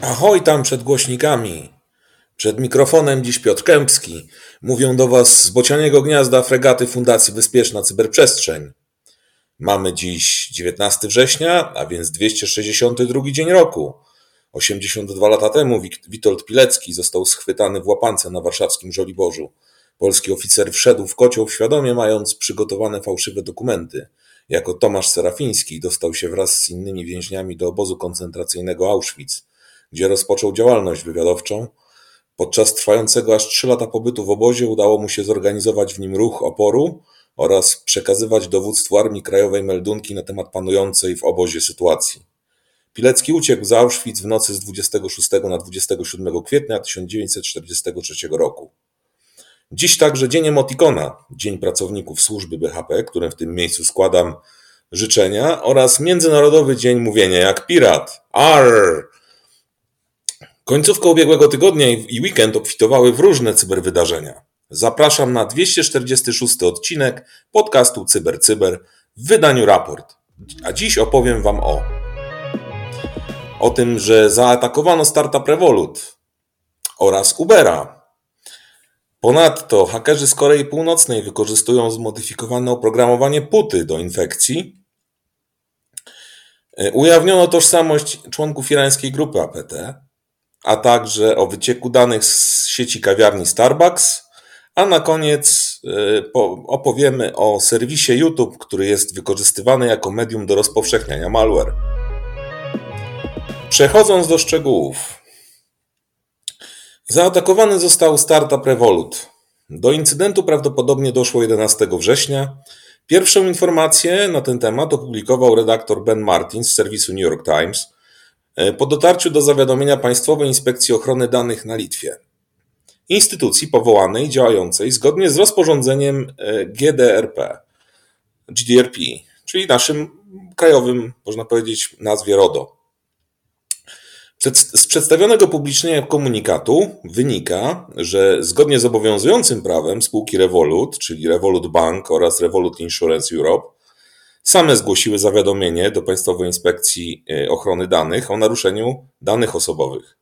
Ahoj tam przed głośnikami. Przed mikrofonem dziś Piotr Kępski. Mówią do Was z bocianiego gniazda fregaty Fundacji Bezpieczna Cyberprzestrzeń. Mamy dziś 19 września, a więc 262 dzień roku. 82 lata temu Witold Pilecki został schwytany w łapance na warszawskim Żoliborzu. Polski oficer wszedł w kocioł świadomie mając przygotowane fałszywe dokumenty. Jako Tomasz Serafiński dostał się wraz z innymi więźniami do obozu koncentracyjnego Auschwitz, gdzie rozpoczął działalność wywiadowczą. Podczas trwającego aż trzy lata pobytu w obozie udało mu się zorganizować w nim ruch oporu oraz przekazywać dowództwu Armii Krajowej meldunki na temat panującej w obozie sytuacji. Pilecki uciekł z Auschwitz w nocy z 26 na 27 kwietnia 1943 roku. Dziś także Dzień Emotikona, Dzień Pracowników Służby BHP, którym w tym miejscu składam życzenia, oraz Międzynarodowy Dzień Mówienia jak Pirat. Arr! Końcówka ubiegłego tygodnia i weekend obfitowały w różne cyberwydarzenia. Zapraszam na 246 odcinek podcastu CyberCyber Cyber w wydaniu raport. A dziś opowiem Wam o o tym, że zaatakowano startup Revolut oraz Ubera. Ponadto hakerzy z Korei Północnej wykorzystują zmodyfikowane oprogramowanie puty do infekcji. E, ujawniono tożsamość członków irańskiej grupy APT, a także o wycieku danych z sieci kawiarni Starbucks, a na koniec e, opowiemy o serwisie YouTube, który jest wykorzystywany jako medium do rozpowszechniania malware. Przechodząc do szczegółów. Zaatakowany został startup Revolut. Do incydentu prawdopodobnie doszło 11 września. Pierwszą informację na ten temat opublikował redaktor Ben Martin z serwisu New York Times e, po dotarciu do zawiadomienia Państwowej Inspekcji Ochrony Danych na Litwie. Instytucji powołanej, działającej zgodnie z rozporządzeniem e, GDRP, GDRP, czyli naszym krajowym, można powiedzieć, nazwie RODO. Z przedstawionego publicznie komunikatu wynika, że zgodnie z obowiązującym prawem spółki Revolut, czyli Revolut Bank oraz Revolut Insurance Europe, same zgłosiły zawiadomienie do Państwowej Inspekcji e, Ochrony Danych o naruszeniu danych osobowych.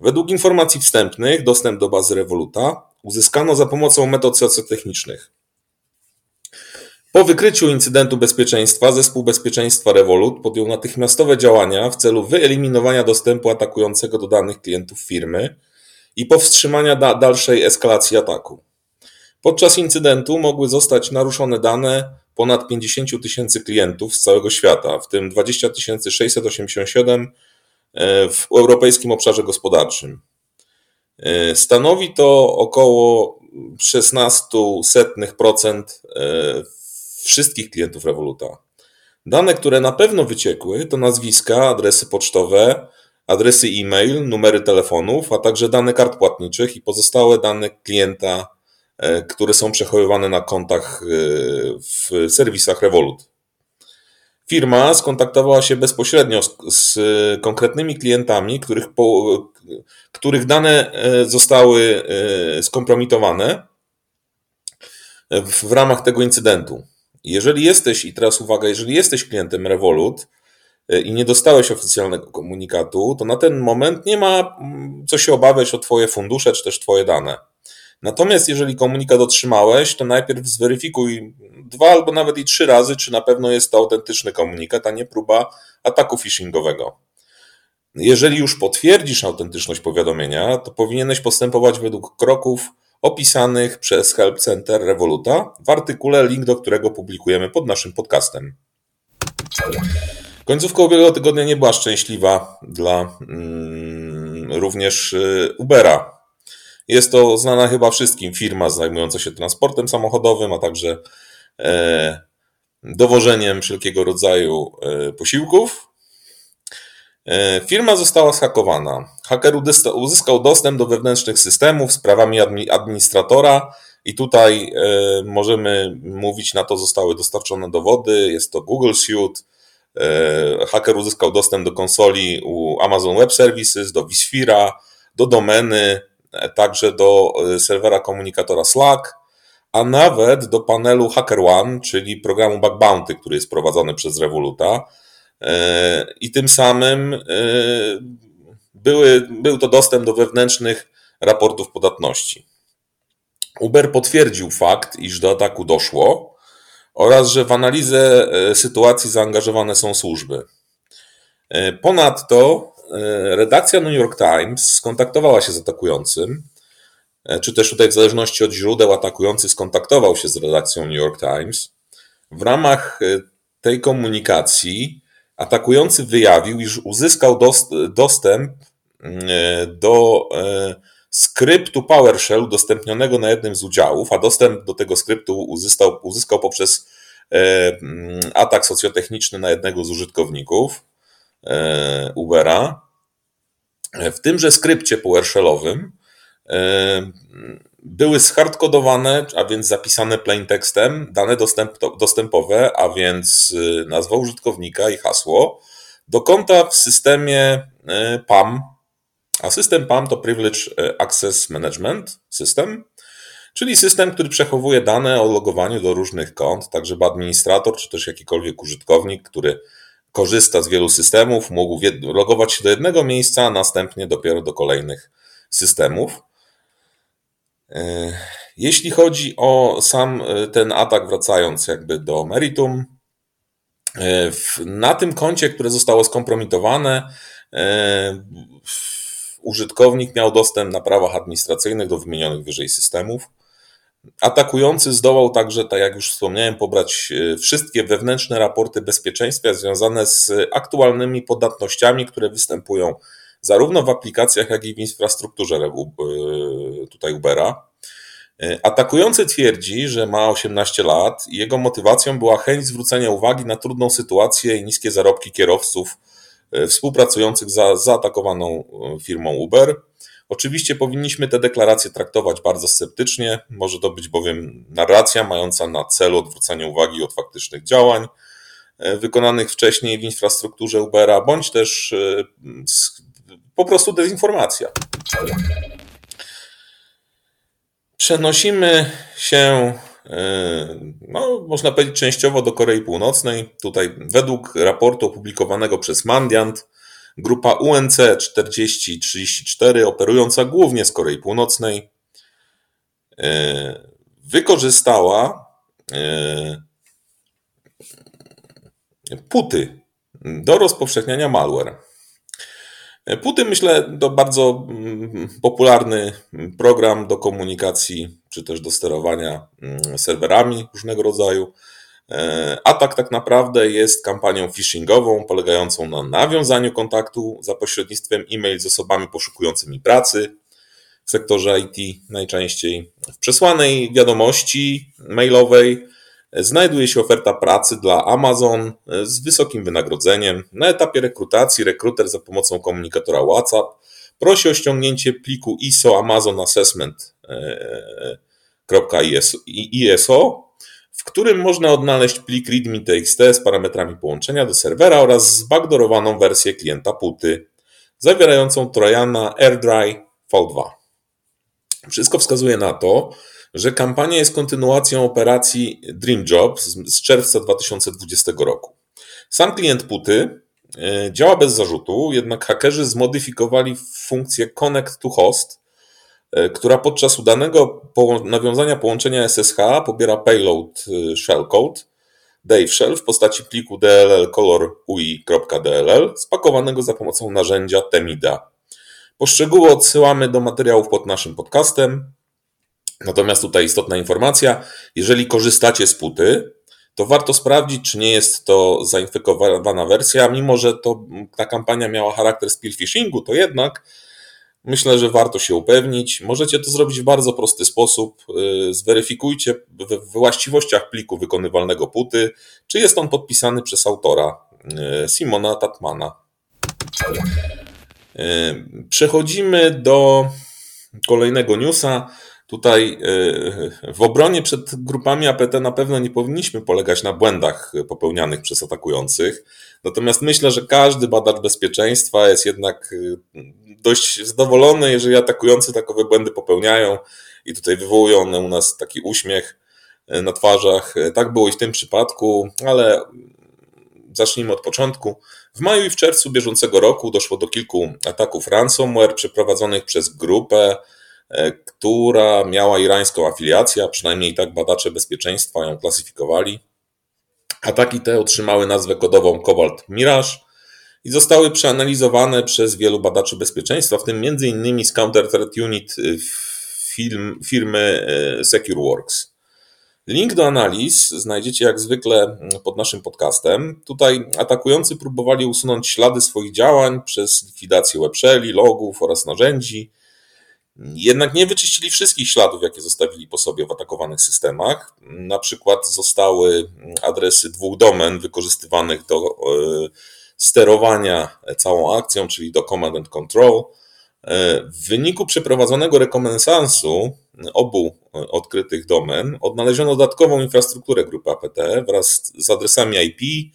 Według informacji wstępnych dostęp do bazy Revoluta uzyskano za pomocą metod socjotechnicznych. Po wykryciu incydentu bezpieczeństwa zespół bezpieczeństwa Revolut podjął natychmiastowe działania w celu wyeliminowania dostępu atakującego do danych klientów firmy i powstrzymania da dalszej eskalacji ataku. Podczas incydentu mogły zostać naruszone dane ponad 50 tysięcy klientów z całego świata, w tym 20 687 e, w europejskim obszarze gospodarczym. E, stanowi to około 16% wszystkich klientów Revoluta. Dane, które na pewno wyciekły, to nazwiska, adresy pocztowe, adresy e-mail, numery telefonów, a także dane kart płatniczych i pozostałe dane klienta, e, które są przechowywane na kontach e, w serwisach Revolut. Firma skontaktowała się bezpośrednio z, z konkretnymi klientami, których, po, których dane e, zostały skompromitowane w, w ramach tego incydentu. Jeżeli jesteś, i teraz uwaga, jeżeli jesteś klientem Revolut e, i nie dostałeś oficjalnego komunikatu, to na ten moment nie ma mm, co się obawiać o Twoje fundusze czy też Twoje dane. Natomiast jeżeli komunikat otrzymałeś, to najpierw zweryfikuj dwa albo nawet i trzy razy, czy na pewno jest to autentyczny komunikat, a nie próba ataku phishingowego. Jeżeli już potwierdzisz autentyczność powiadomienia, to powinieneś postępować według kroków opisanych przez Help Center Revoluta w artykule, link do którego publikujemy pod naszym podcastem. Końcówka ubiegłego tygodnia nie była szczęśliwa dla mm, również y, Ubera. Jest to znana chyba wszystkim firma zajmująca się transportem samochodowym, a także e, dowożeniem wszelkiego rodzaju e, posiłków. E, firma została zhakowana. Haker uzyskał dostęp do wewnętrznych systemów z prawami administratora i tutaj e, możemy mówić, na to zostały dostarczone dowody. Jest to Google Suite. E, haker uzyskał dostęp do konsoli u Amazon Web Services, do vSphere'a, do domeny także do serwera komunikatora Slack, a nawet do panelu HackerOne, czyli programu Bug Bounty, który jest prowadzony przez Revoluta. I tym samym były, był to dostęp do wewnętrznych raportów podatności. Uber potwierdził fakt, iż do ataku doszło oraz że w analizę e, sytuacji zaangażowane są służby. E, ponadto e, redakcja New York Times skontaktowała się z atakującym, czy też tutaj w zależności od źródeł atakujący skontaktował się z redakcją New York Times. W ramach tej komunikacji atakujący wyjawił, iż uzyskał dostęp do skryptu PowerShell udostępnionego na jednym z udziałów, a dostęp do tego skryptu uzyskał, uzyskał poprzez e, mm, atak socjotechniczny na jednego z użytkowników e, Ubera. W tymże skrypcie PowerShellowym e, były zhardkodowane, a więc zapisane plaintekstem, dane dostęp, dostępowe, a więc nazwa użytkownika i hasło do konta w systemie PAM, a system PAM to Privilege e, Access Management System, czyli system, który przechowuje dane o logowaniu do różnych kont, tak żeby administrator czy też jakikolwiek użytkownik, który korzysta z wielu systemów, mógł logować się do jednego miejsca, a następnie dopiero do kolejnych systemów. E, jeśli chodzi o sam e, ten atak, wracając jakby do meritum, na tym koncie, które zostało skompromitowane, użytkownik miał dostęp na prawach administracyjnych do wymienionych wyżej systemów. Atakujący zdołał także, tak jak już wspomniałem, pobrać e, wszystkie wewnętrzne raporty bezpieczeństwa związane z aktualnymi podatnościami, które występują zarówno w aplikacjach, jak i w infrastrukturze e, tutaj Ubera. E, atakujący twierdzi, że ma 18 lat i jego motywacją była chęć zwrócenia uwagi na trudną sytuację i niskie zarobki kierowców E, współpracujących za zaatakowaną e, firmą Uber. Oczywiście powinniśmy te deklaracje traktować bardzo sceptycznie, może to być bowiem narracja mająca na celu odwrócenie uwagi od faktycznych działań wykonanych wcześniej w infrastrukturze Ubera, bądź też po prostu dezinformacja. Przenosimy się E, no, można powiedzieć częściowo do Korei Północnej. Tutaj według raportu opublikowanego przez Mandiant, grupa UNC 4034, operująca głównie z Korei Północnej, e, wykorzystała e, puty do rozpowszechniania malware. Puty, myślę, to bardzo mm, popularny program do komunikacji czy też do sterowania mm, serwerami różnego rodzaju. E, atak tak naprawdę jest kampanią phishingową polegającą na nawiązaniu kontaktu za pośrednictwem e-mail z osobami poszukującymi pracy w sektorze IT najczęściej. W przesłanej wiadomości mailowej znajduje się oferta pracy dla Amazon z wysokim wynagrodzeniem. Na etapie rekrutacji rekruter za pomocą komunikatora WhatsApp prosi o ściągnięcie pliku ISO Amazon Assessment .iso, w którym można odnaleźć plik readme.txt z parametrami połączenia do serwera oraz zbackdoorowaną wersję klienta puty, zawierającą trojana AirDry V2. Wszystko wskazuje na to, że kampania jest kontynuacją operacji Dream Job z czerwca 2020 roku. Sam klient puty e, działa bez zarzutu, jednak hakerzy zmodyfikowali funkcję Connect to Host, E, która podczas udanego nawiązania połączenia SSH pobiera payload e, shellcode Dave Shell w postaci pliku DLL color ui.dll spakowanego za pomocą narzędzia Temida. Poszczegóły odsyłamy do materiałów pod naszym podcastem. Natomiast tutaj istotna informacja, jeżeli korzystacie z puty, to warto sprawdzić, czy nie jest to zainfekowana wersja, mimo że to ta kampania miała charakter spear phishingu, to jednak Myślę, że warto się upewnić. Możecie to zrobić w bardzo prosty sposób. Y, zweryfikujcie w właściwościach pliku wykonywalnego puty, czy jest on podpisany przez autora y, Simona Tatmana. Y, przechodzimy do kolejnego newsa, Tutaj w obronie przed grupami APT na pewno nie powinniśmy polegać na błędach popełnianych przez atakujących. Natomiast myślę, że każdy badacz bezpieczeństwa jest jednak dość zadowolony, jeżeli atakujący takowe błędy popełniają i tutaj wywołują one u nas taki uśmiech na twarzach. Tak było i w tym przypadku, ale zacznijmy od początku. W maju i w czerwcu bieżącego roku doszło do kilku ataków ransomware przeprowadzonych przez grupę, e, która miała irańską afiliację, a przynajmniej tak badacze bezpieczeństwa ją klasyfikowali. Ataki te otrzymały nazwę kodową Cobalt Mirage i zostały przeanalizowane przez wielu badaczy bezpieczeństwa, w tym m.in. z Counter Threat Unit firmy e, SecureWorks. Link do analiz znajdziecie jak zwykle pod naszym podcastem. Tutaj atakujący próbowali usunąć ślady swoich działań przez likwidację webshelli, logów oraz narzędzi. Jednak nie wyczyścili wszystkich śladów, jakie zostawili po sobie w atakowanych systemach. Na przykład zostały adresy dwóch domen wykorzystywanych do e, sterowania całą akcją, czyli do command and control. E, w wyniku przeprowadzonego rekomensansu obu odkrytych domen odnaleziono dodatkową infrastrukturę grupy APT wraz z adresami IP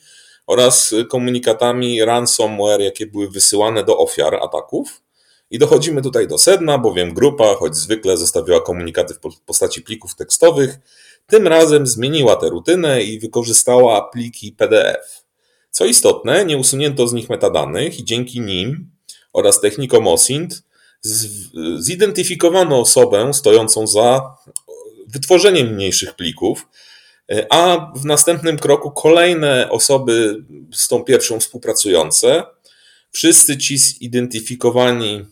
oraz komunikatami ransomware, jakie były wysyłane do ofiar ataków. I dochodzimy tutaj do sedna, bowiem grupa, choć zwykle zostawiała komunikaty w postaci plików tekstowych, tym razem zmieniła tę rutynę i wykorzystała pliki PDF. Co istotne, nie usunięto z nich metadanych i dzięki nim oraz technikom OSINT zidentyfikowano osobę stojącą za wytworzeniem mniejszych plików, a w następnym kroku kolejne osoby z tą pierwszą współpracujące. Wszyscy ci zidentyfikowani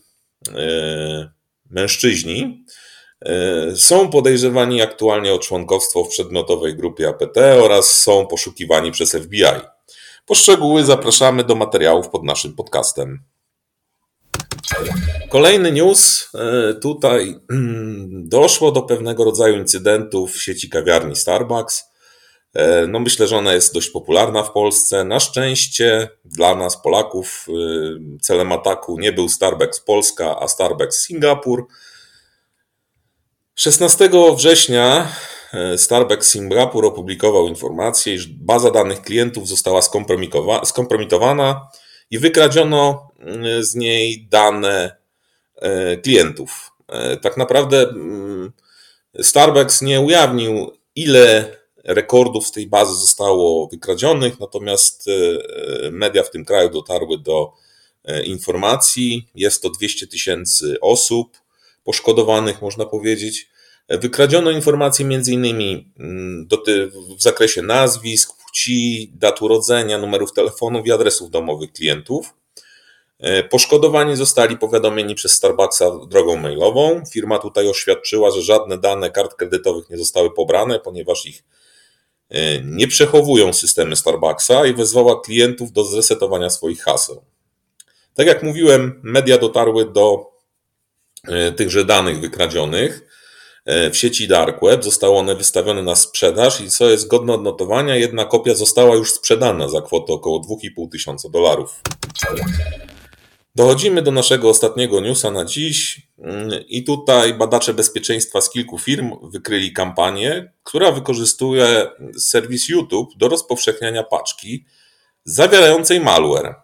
mężczyźni e, są podejrzewani aktualnie o członkostwo w przedmiotowej grupie APT oraz są poszukiwani przez FBI. Poszczegóły zapraszamy do materiałów pod naszym podcastem. Kolejny news. E, tutaj doszło do pewnego rodzaju incydentów w sieci kawiarni Starbucks. E, no myślę, że ona jest dość popularna w Polsce. Na szczęście dla nas, Polaków, e, celem ataku nie był Starbucks Polska, a Starbucks Singapur. 16 września Starbucks Singapur opublikował informację, iż baza danych klientów została skompromitowana i wykradziono mm, z niej dane e, klientów. E, tak naprawdę mm, Starbucks nie ujawnił, ile rekordów z tej bazy zostało wykradzionych, natomiast e, media w tym kraju dotarły do informacji. Jest to 200 tysięcy osób poszkodowanych, można powiedzieć. Wykradziono informacje m.in. Mm, w zakresie nazwisk, płci, dat urodzenia, numerów telefonów i adresów domowych klientów. E, poszkodowani zostali powiadomieni przez Starbucksa drogą mailową. Firma tutaj oświadczyła, że żadne dane kart kredytowych nie zostały pobrane, ponieważ ich e, nie przechowują systemy Starbucksa i wezwała klientów do zresetowania swoich haseł. Tak jak mówiłem, media dotarły do e, tychże danych wykradzionych. E, w sieci Dark Web. Zostały one wystawione na sprzedaż i co jest godne odnotowania, jedna kopia została już sprzedana za kwotę około 2,5 tysiąca dolarów. Dochodzimy do naszego ostatniego newsa na dziś i tutaj badacze bezpieczeństwa z kilku firm wykryli kampanię, która wykorzystuje serwis YouTube do rozpowszechniania paczki zawierającej malware.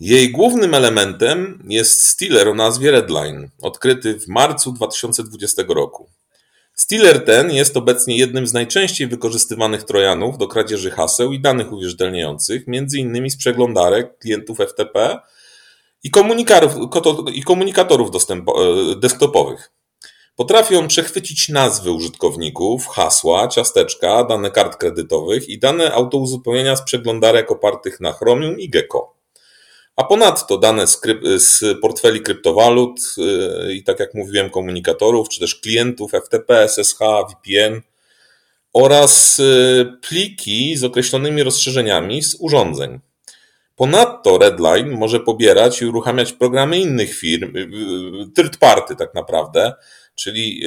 Jej głównym elementem jest Stealer o nazwie Redline, odkryty w marcu 2020 roku. Stealer ten jest obecnie jednym z najczęściej wykorzystywanych trojanów do kradzieży haseł i danych uwierzytelniających, m.in. z przeglądarek klientów FTP i, i komunikatorów e, desktopowych. Potrafi on przechwycić nazwy użytkowników, hasła, ciasteczka, dane kart kredytowych i dane autouzupełnienia z przeglądarek opartych na Chromium i Gecko. A ponadto dane z, z portfeli kryptowalut yy, i tak jak mówiłem, komunikatorów, czy też klientów FTP, SSH, VPN oraz yy, pliki z określonymi rozszerzeniami z urządzeń. Ponadto Redline może pobierać i uruchamiać programy innych firm, yy, third party tak naprawdę, czyli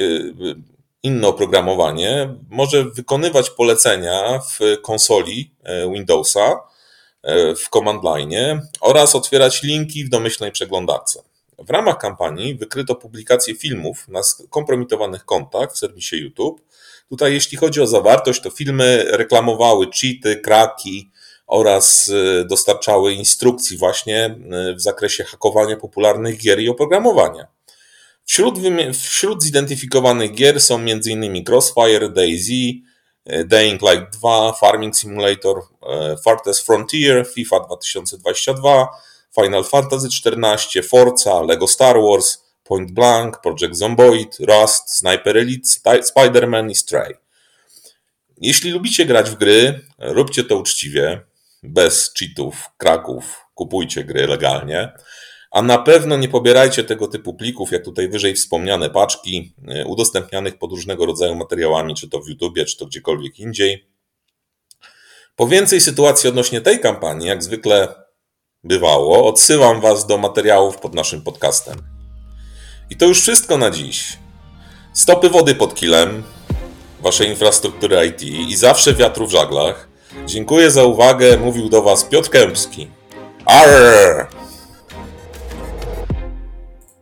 inne oprogramowanie. Może wykonywać polecenia w konsoli Windowsa, E, w command line oraz otwierać linki w domyślnej przeglądarce. W ramach kampanii wykryto publikację filmów na kompromitowanych kontach w serwisie YouTube. Tutaj, jeśli chodzi o zawartość, to filmy reklamowały cheaty, kraki oraz y, dostarczały instrukcji właśnie y, w zakresie hakowania popularnych gier i oprogramowania. Wśród, wśród zidentyfikowanych gier są m.in. Crossfire, DayZ, y, Dying Light 2, Farming Simulator, Farthest Frontier, FIFA 2022, Final Fantasy XIV, Forza, Lego Star Wars, Point Blank, Project Zomboid, Rust, Sniper Elite, Spider-Man i Stray. Jeśli lubicie grać w gry, róbcie to uczciwie, bez cheatów, kraków, kupujcie gry legalnie, a na pewno nie pobierajcie tego typu plików, jak tutaj wyżej wspomniane paczki, y, udostępnianych pod różnego rodzaju materiałami, czy to w YouTubie, czy to gdziekolwiek indziej. Po więcej sytuacji odnośnie tej kampanii, jak zwykle bywało, odsyłam Was do materiałów pod naszym podcastem. I to już wszystko na dziś. Stopy wody pod kilem, Waszej infrastruktury IT i zawsze wiatru w żaglach. Dziękuję za uwagę, mówił do Was Piotr Kępski. Arr!